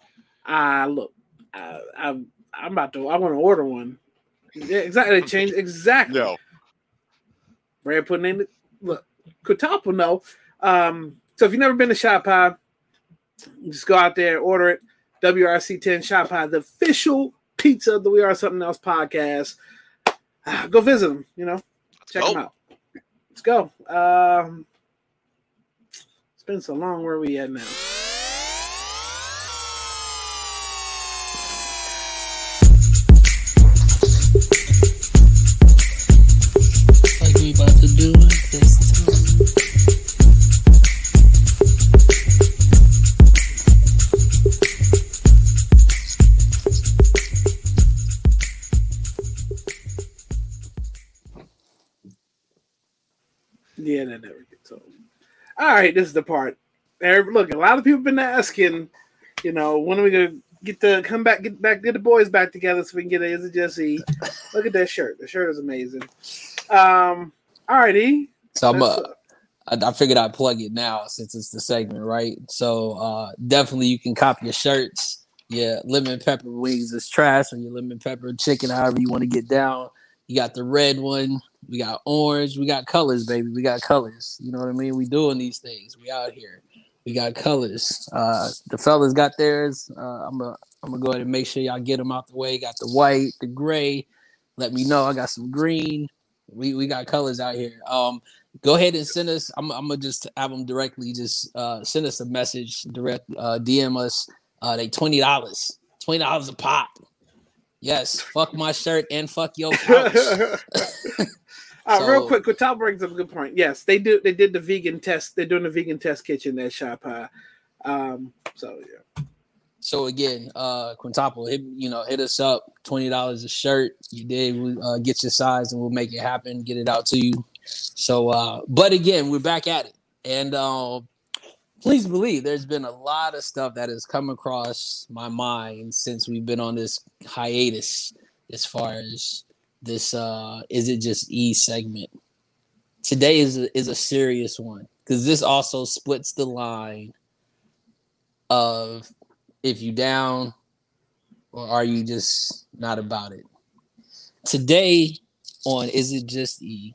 I look, I, I'm I'm about to. I want to order one. Yeah, exactly. Change exactly. Yo, Brad putting in the look. Kutapa no. Um, so if you've never been to Shop Pie, just go out there, and order it. WRC10 Shop Pie, the official pizza of the We Are Something Else podcast. Ah, go visit them, you know, let's check go. them out. Let's go. Um, it's been so long. Where are we at now? Like we about to do it this time. Yeah, that never. All right, this is the part. There, look, a lot of people been asking, you know, when are we gonna get the come back, get back, get the boys back together so we can get a is it just E? Look at that shirt. The shirt is amazing. Um, all righty. So I'm uh, I, I figured I'd plug it now since it's the segment, right? So uh definitely you can cop your shirts. Yeah, lemon pepper wings is trash, or your lemon pepper chicken, however you want to get down. You got the red one, we got orange, we got colors, baby. We got colors. You know what I mean? We doing these things. We out here. We got colors. Uh the fellas got theirs. Uh I'm gonna I'm gonna go ahead and make sure y'all get them out the way. Got the white, the gray. Let me know. I got some green. We we got colors out here. Um go ahead and send us. I'm, I'm gonna just have them directly just uh, send us a message, direct uh, DM us. Uh, they twenty dollars, twenty dollars a pop. Yes, fuck my shirt and fuck your couch. Uh, real quick, Quintal brings up a good point. Yes, they do. They did the vegan test. They're doing the vegan test kitchen at Shop Pie. Um, so yeah, So again, uh, Quintuple, hit you know, hit us up. Twenty dollars a shirt. You did. We uh, get your size and we'll make it happen. Get it out to you. So, uh, but again, we're back at it, and uh, please believe there's been a lot of stuff that has come across my mind since we've been on this hiatus, as far as this uh, is it just E segment. Today is a, is a serious one because this also splits the line of if you down or are you just not about it. Today on is it just e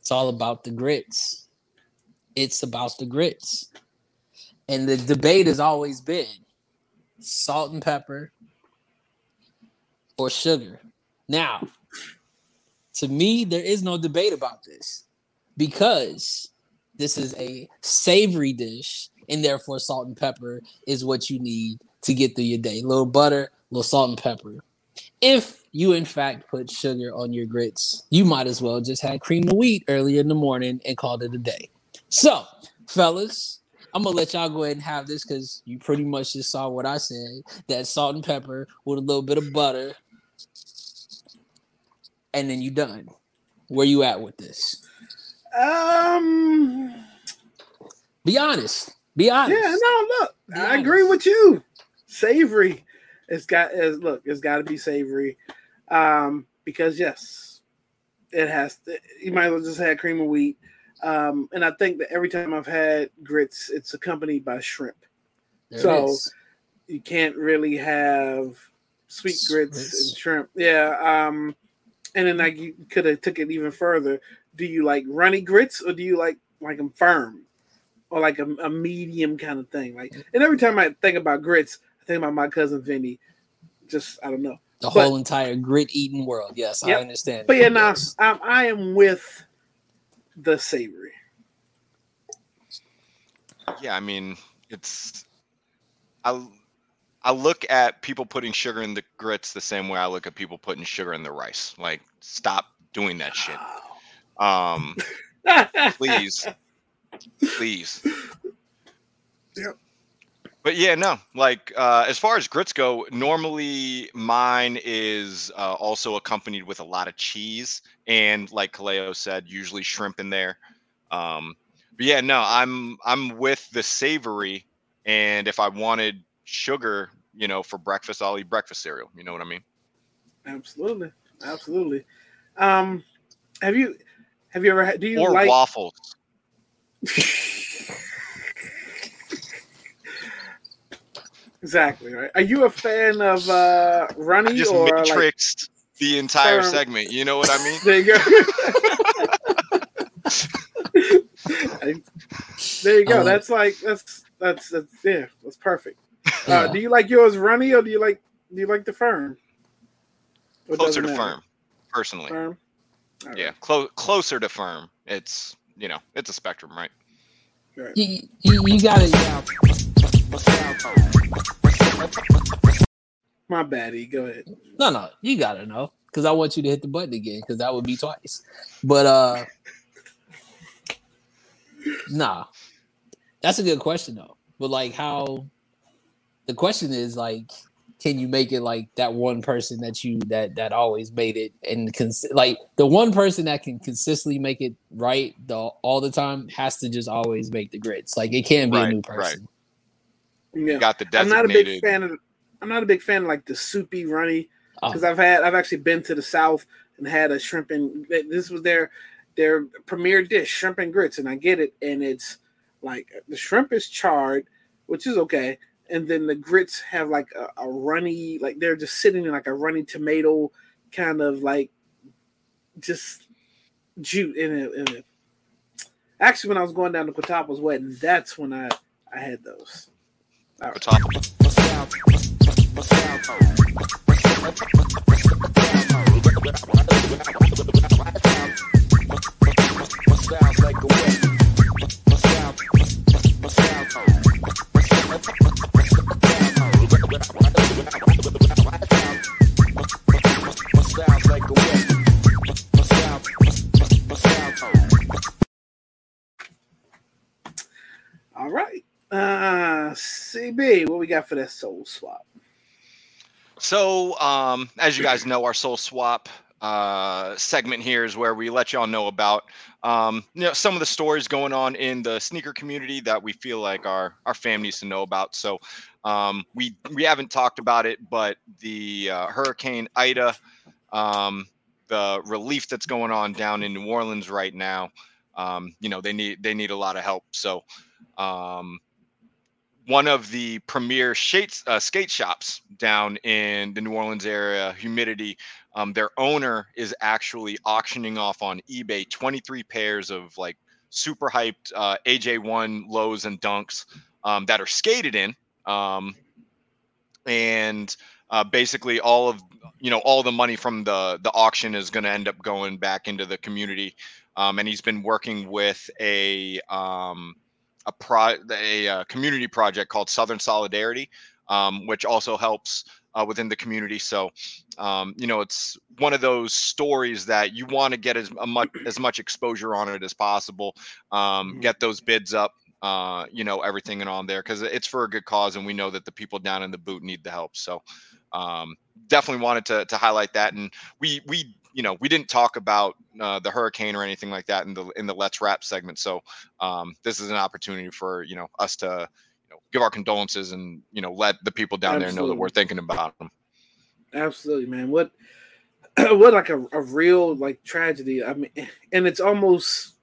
it's all about the grits. It's about the grits. And the debate has always been salt and pepper or sugar. Now to me there is no debate about this because this is a savory dish and therefore salt and pepper is what you need to get through your day. A little butter, a little salt and pepper. If you in fact put sugar on your grits, you might as well just had cream of wheat earlier in the morning and called it a day. So, fellas, I'm gonna let y'all go ahead and have this because you pretty much just saw what I said. That salt and pepper with a little bit of butter, and then you done. Where you at with this? um, Be honest. Be honest. yeah, no, look, Be I agree with you. Savory, it's got. It's, look, it's got to be savory, um, because yes, it has. To, you might as well just had cream of wheat. Um, and I think that every time I've had grits, it's accompanied by shrimp. There So, you can't really have sweet grits Grits. and shrimp. Yeah. Um, and then like you could have took it even further. Do you like runny grits or do you like like them firm or like a, a medium kind of thing? Like, and every time I think about grits, I think about my cousin Vinny. Just I don't know. the but- whole entire grit eating world. Yes, Yep. I understand. But yeah, now Yes. I, I am with the savory. Yeah, I mean, it's I I look at people putting sugar in the grits the same way I look at people putting sugar in the rice. Like, stop doing that shit. Um, please, please. Yep. But yeah, no. Like uh, as far as grits go, normally mine is uh, also accompanied with a lot of cheese and, like Kaleo said, usually shrimp in there. Um, but yeah, no, I'm I'm with the savory, and if I wanted sugar, you know, for breakfast, I'll eat breakfast cereal. You know what I mean? Absolutely, absolutely. Um, have you Have you ever had? Do you or like? waffles. exactly right. Are you a fan of uh runny I just or like? matrixed the entire firm- segment. You know what I mean? There you go. there you go. That's like that's that's that's yeah. That's perfect. Uh, do you like yours runny or do you like do you like the firm? Or Closer to matter? firm, personally. Firm. All right. Yeah, clo- closer to firm. It's you know, it's a spectrum, right? You, you, you gotta. My bad. E. Go ahead. No, no, you gotta know because I want you to hit the button again because that would be twice. But uh, nah, that's a good question though. But like, how? The question is like, can you make it like that one person that you that that always made it and cons- like the one person that can consistently make it right the all the time has to just always make the grits. Like it can't be a Right, new right. person. Yeah. Got the I'm not a big fan of. I'm not a big fan of like the soupy runny Oh, because I've had I've actually been to the south and had a shrimp and this was their their premier dish shrimp and grits and I get it and it's like the shrimp is charred which is okay and then the grits have like a, a runny like they're just sitting in like a runny tomato kind of like just juice in it, in it. Actually, when I was going down to Quatapa's wedding, that's when I I had those. All right. Uh CB, what we got for that soul swap? So, um, as you guys know, our soul swap uh, segment here is where we let y'all know about um, you know some of the stories going on in the sneaker community that we feel like our our fam needs to know about. So, um, we we haven't talked about it, but the uh, Hurricane Ida, um, the relief that's going on down in New Orleans right now, um, you know they need they need a lot of help. So. Um, one of the premier shades, uh, skate shops down in the New Orleans area, Humidity. Um, their owner is actually auctioning off on eBay 23 pairs of like super hyped uh, AJ1 lows and dunks um, that are skated in. Um, and uh, basically all of you know all the money from the the auction is going to end up going back into the community um, and he's been working with a um, a pro a, uh community project called Southern Solidarity, um, which also helps uh, within the community. So, um, you know, it's one of those stories that you want to get as a much as much exposure on it as possible. Um, Mhm. Get those bids up. Uh, you know everything and on there because it's for a good cause, and we know that the people down in the boot need the help. So, um, definitely wanted to to highlight that. And we we you know we didn't talk about uh, the hurricane or anything like that in the in the Let's wrap segment. So um, this is an opportunity for you know us to you know give our condolences and you know let the people down there know that we're thinking about them. Absolutely, man. What what like a, a real like tragedy. I mean, and it's almost.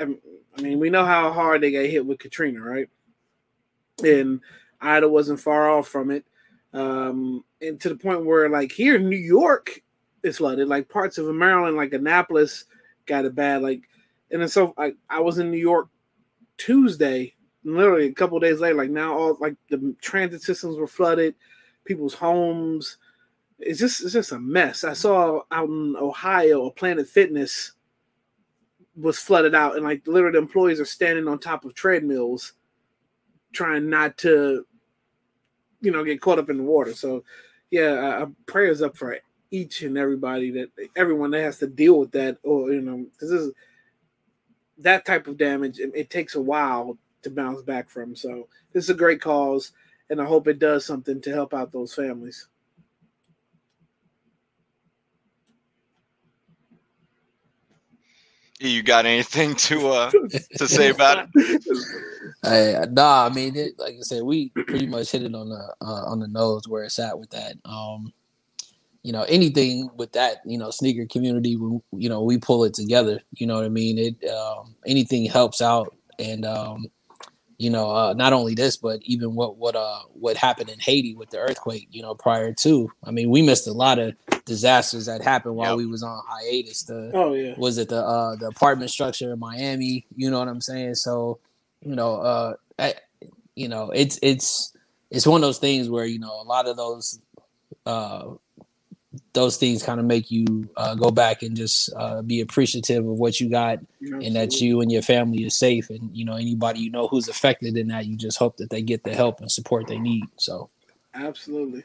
I mean, I mean, we know how hard they got hit with Katrina, right? And Ida wasn't far off from it, um, and to the point where like here in New York, it's flooded. Like parts of Maryland, like Annapolis, got it bad. Like, and so I I was in New York Tuesday, literally a couple days later. Like now, all like the transit systems were flooded, people's homes it's just it's just a mess. I saw out in Ohio a Planet Fitness was flooded out, and like literally the employees are standing on top of treadmills, trying not to, you know, get caught up in the water. So, yeah, uh, prayers up for each and everybody that everyone that has to deal with that, or you know, this is that type of damage. It, it takes a while to bounce back from. So, this is a great cause, and I hope it does something to help out those families. You got anything to uh to say about it? Hey, nah, I mean, it, like I said, we pretty much hit it on the uh, on the nose where it's at with that. Um, you know anything with that you know sneaker community we, you know we pull it together you know what i mean it um, anything helps out and um, you know uh, not only this but even what what uh what happened in haiti with the earthquake you know prior to i mean we missed a lot of disasters that happened while Yep. we was on hiatus the Oh yeah. was it the uh the apartment structure in Miami, you know what I'm saying? So, you know, uh I, you know, it's it's it's one of those things where, you know, a lot of those uh those things kind of make you uh, go back and just uh, be appreciative of what you got and that you and your family is safe and you know anybody you know who's affected in that you just hope that they get the help and support they need so Absolutely.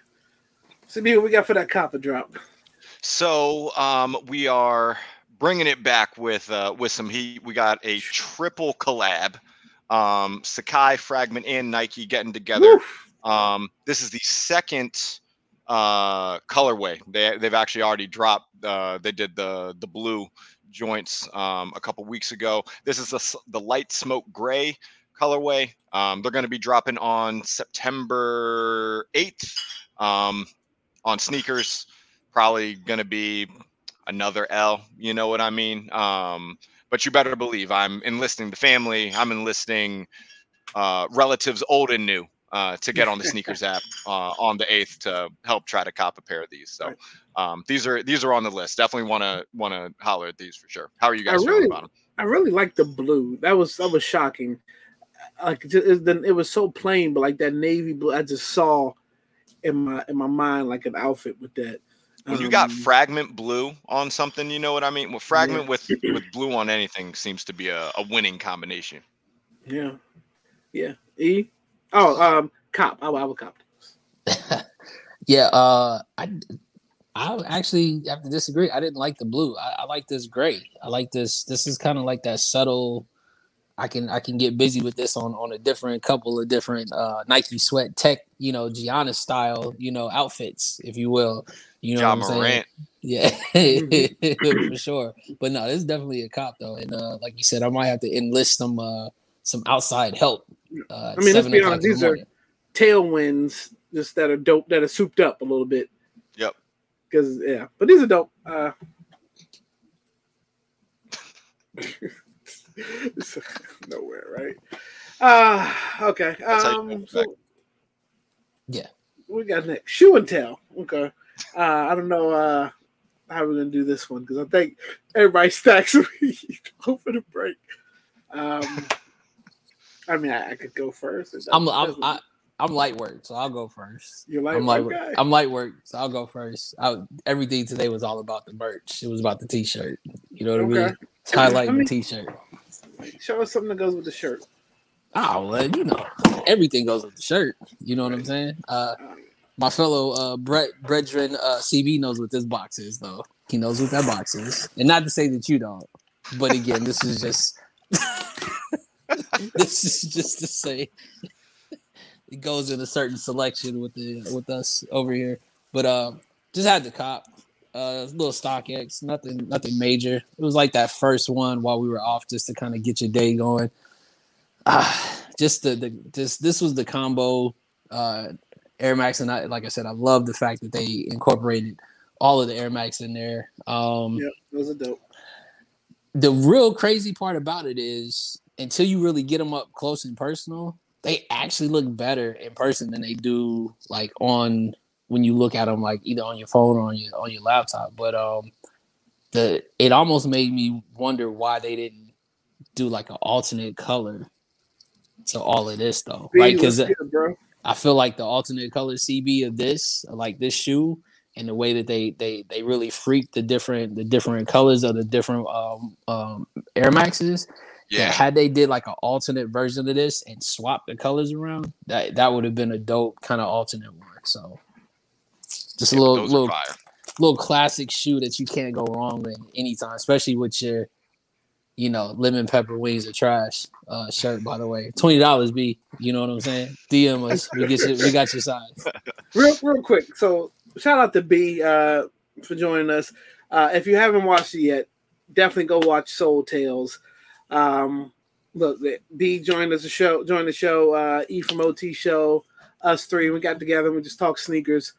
Sabine, what we got for that copper drop? So um, we are bringing it back with uh, with some heat. We got a triple collab. Um, Sacai, Fragment, and Nike getting together. Um, this is the second uh, colorway. They they've actually already dropped. Uh, they did the the blue joints um, a couple weeks ago. This is the the light smoke gray colorway. Um, they're going to be dropping on September eighth um, on sneakers. Probably going to be another L. You know what I mean? Um, but you better believe I'm enlisting the family. I'm enlisting uh, relatives old and new uh, to get on the sneakers app uh, on the eighth to help try to cop a pair of these. So um, these are these are on the list. Definitely want to want to holler at these for sure. How are you guys feeling really, about them? I really like the blue. That was that was shocking. Like it, it was so plain, but like that navy blue, I just saw in my in my mind like an outfit with that. When you got Um, fragment blue on something, you know what I mean. Well, fragment with with blue on anything seems to be a, a winning combination. yeah, yeah. E. Oh, um, cop. I, I would cop. yeah uh i i actually have to disagree i didn't like the blue i, I like this gray i like this this is kind of like that subtle i can i can get busy with this on on a different couple of different uh nike sweat tech you know giannis style you know outfits if you will you know Ja what i'm saying Morant. yeah for sure but no this is definitely a cop though and uh like you said i might have to enlist some uh some outside help uh I mean, let's be honest. the These are tailwinds, just that are dope, that are souped up a little bit. Yep. Because yeah, but these are dope. Uh, nowhere, right? Uh okay. That's how you Um, so back. yeah. we got next shoe and tell. Okay. Uh, I don't know uh how we're gonna do this one because I think everybody stacks me over the break. Um, I mean, I, I could go first. I'm I'm I, I'm light work, so I'll go first. You're light I'm light work? I'm light work, so I'll go first. I, everything today was all about the merch. It was about the t-shirt. You know what I mean? It's highlighting I mean- the t-shirt. Show us something that goes with the shirt. Oh well, you know, everything goes with the shirt. You know what I'm saying? Uh, my fellow uh, Brett Brethren uh, CB knows what this box is, though. He knows what that box is, and not to say that you don't. But again, this is just this is just to say it goes in a certain selection with the with us over here. But uh, just had the cop, uh, little StockX, nothing nothing major. It was like that first one while we were off, just to kind of get your day going. Ah, just the, the just this was the combo uh Air Max and I like I said I love the fact that they incorporated all of the Air Max in there. Um Yep, those are dope. the real crazy part about it is until you really get them up close and personal, they actually look better in person than they do like on when you look at them like either on your phone or on your on your laptop. But um the it almost made me wonder why they didn't do like an alternate color to all of this though. Right? Because let's get it, bro. I feel like the alternate color CB of this, like this shoe, and the way that they they they really freak the different the different colors of the different um um Air Maxes. Yeah. Had they did like an alternate version of this and swapped the colors around, that that would have been a dope kind of alternate one. So just a little little little classic shoe that you can't go wrong with anytime, especially with your you know, lemon pepper wings are trash uh, shirt. By the way, twenty dollars. B. You know what I'm saying? DM us. We get you. We got your size. real real quick. So shout out to B uh, for joining us. Uh, if you haven't watched it yet, definitely go watch Soul Tales. Um, look, B joined us the show, joined the show. Uh, E from OT show, us three. We got together. and We just talked sneakers.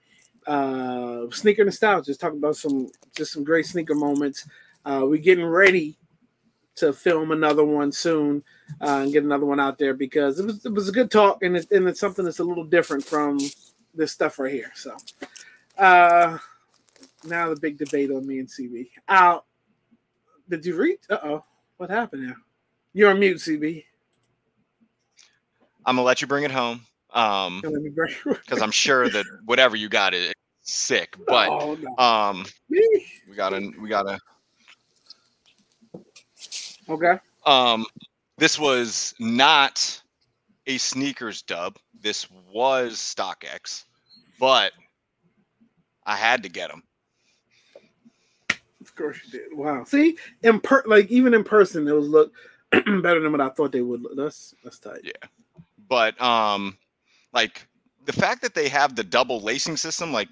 uh, sneaker nostalgia. Just talking about some just some great sneaker moments. Uh, we're getting ready to film another one soon uh, and get another one out there because it was it was a good talk and, it, and it's something that's a little different from this stuff right here. So uh, now the big debate on me and CB. Out. did you read? Uh oh, what happened now? You're on mute, CB. I'm gonna let you bring it home. Um, Let me bring- because I'm sure that whatever you got is sick. But Oh, no. um, Me? we gotta we gotta Okay. Um, this was not a sneakers dub. This was StockX, but I had to get them. Of course you did. Wow. See, in per like even in person, those look better than what I thought they would. look. That's that's tight. Yeah. But um, like the fact that they have the double lacing system, like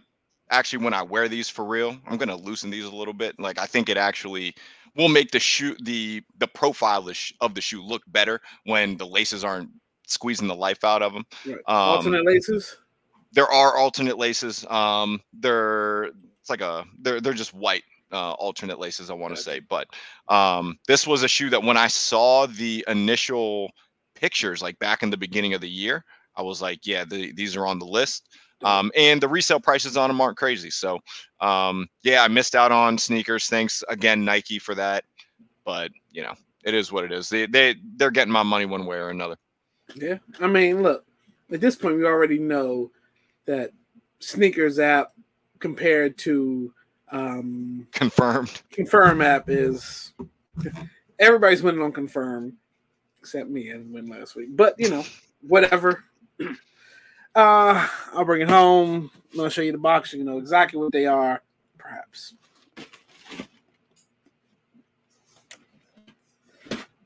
actually when I wear these for real, I'm gonna loosen these a little bit. Like I think it actually will make the shoe the the profile of the, sh- of the shoe look better when the laces aren't squeezing the life out of them. Right. Um, Alternate laces. there are alternate laces. Um, they're it's like a they're they're just white uh, alternate laces. I want to say, but um, this was a shoe that when I saw the initial pictures, like back in the beginning of the year, I was like, yeah, the, these are on the list. Um, and the resale prices on them aren't crazy. So um, yeah, I missed out on sneakers. Thanks again, Nike, for that. But you know, it is what it is. They they they're getting my money one way or another. Yeah. I mean, look, at this point, we already know that sneakers app compared to um, Confirmed. confirm app is everybody's winning on confirm except me. I didn't win last week, but you know, whatever. Uh, I'll bring it home. I'm gonna show you the box. You know exactly what they are, perhaps.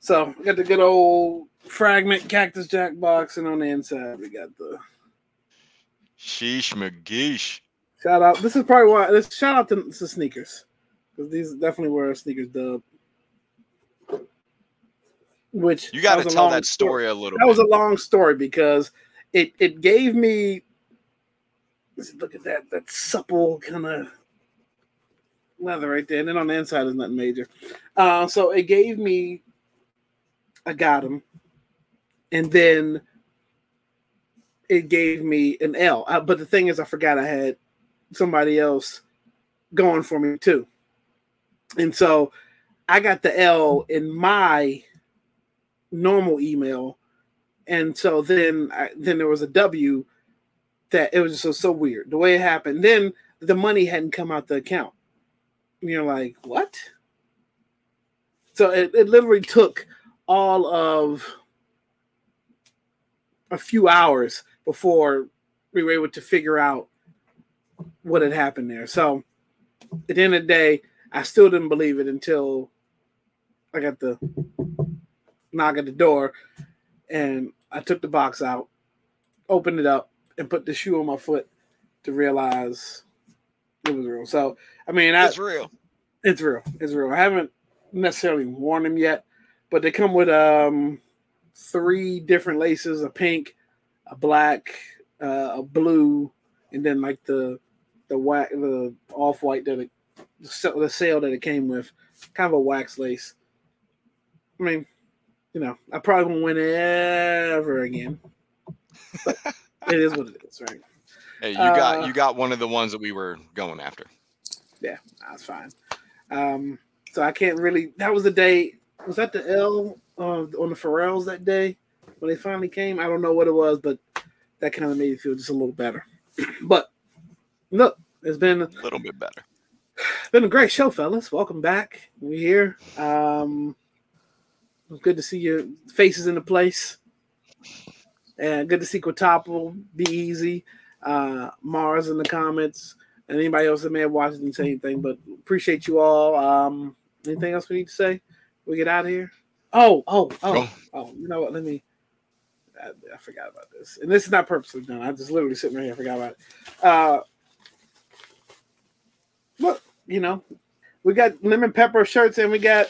So we got the good old fragment cactus jack box, and on the inside we got the Sheesh McGeesh. shout out. This is probably why. This shout out to, to sneakers because these definitely were a sneakers dub. Which You got to tell that story a little That bit. was a long story because it it gave me. Look at that that supple kind of leather right there, and then on the inside is nothing major. Uh, so it gave me. I got him, and then it gave me an L. Uh, but the thing is, I forgot I had somebody else going for me too, and so I got the L in my normal email, and so then I, then there was a W that it was just so, so weird the way it happened. Then the money hadn't come out the account. And you're like, what? So it, it literally took all of a few hours before we were able to figure out what had happened there. So at the end of the day, I still didn't believe it until I got the knock at the door and I took the box out, opened it up, and put the shoe on my foot to realize it was real. So I mean, I, It's real. it's real. It's real. I haven't necessarily worn them yet, but they come with um three different laces: a pink, a black, uh, a blue, and then like the the wax, the off white that it, the sale that it came with, kind of a wax lace. I mean, you know, I probably won't win ever again. But it is what it is, right? Hey, you got Uh, you got one of the ones that we were going after. Yeah, that's fine. Um, so I can't really. That was the day. Was that the L uh, on the Pharrells that day when they finally came? I don't know what it was, but that kind of made me feel just a little better. but look, it's been A little bit better. been a great show, fellas. Welcome back. We're here. Um, it's good to see your faces in the place. And good to see Quintuple, Be Easy, uh, Mars in the comments, and anybody else that may have watched didn't say anything, but appreciate you all. Um, anything else we need to say? We get out of here. Oh, oh, oh, oh. You know what? Let me. I, I forgot about this, and this is not purposely done. I just literally sitting right here, I forgot about it. Uh, look, you know, we got lemon pepper shirts, and we got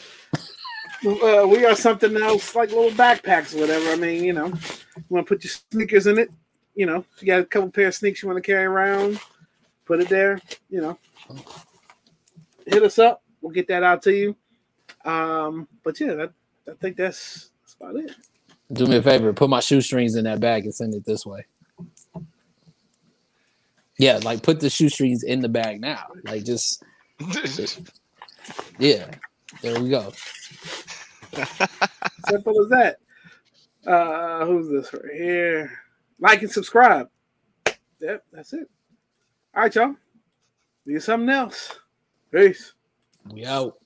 uh, we are something else like little backpacks or whatever. I mean, you know, you want to put your sneakers in it. You know, if you got a couple pair of sneakers you want to carry around. put it there. You know, hit us up. We'll get that out to you. Um, but yeah, that, I think that's, that's about it. Do me a favor, put my shoestrings in that bag and send it this way. Yeah, like put the shoestrings in the bag now. Like just yeah. There we go. Simple as that. Uh who's this right here? Like and subscribe. Yep, that's it. All right, y'all. Do something else. Peace. We out.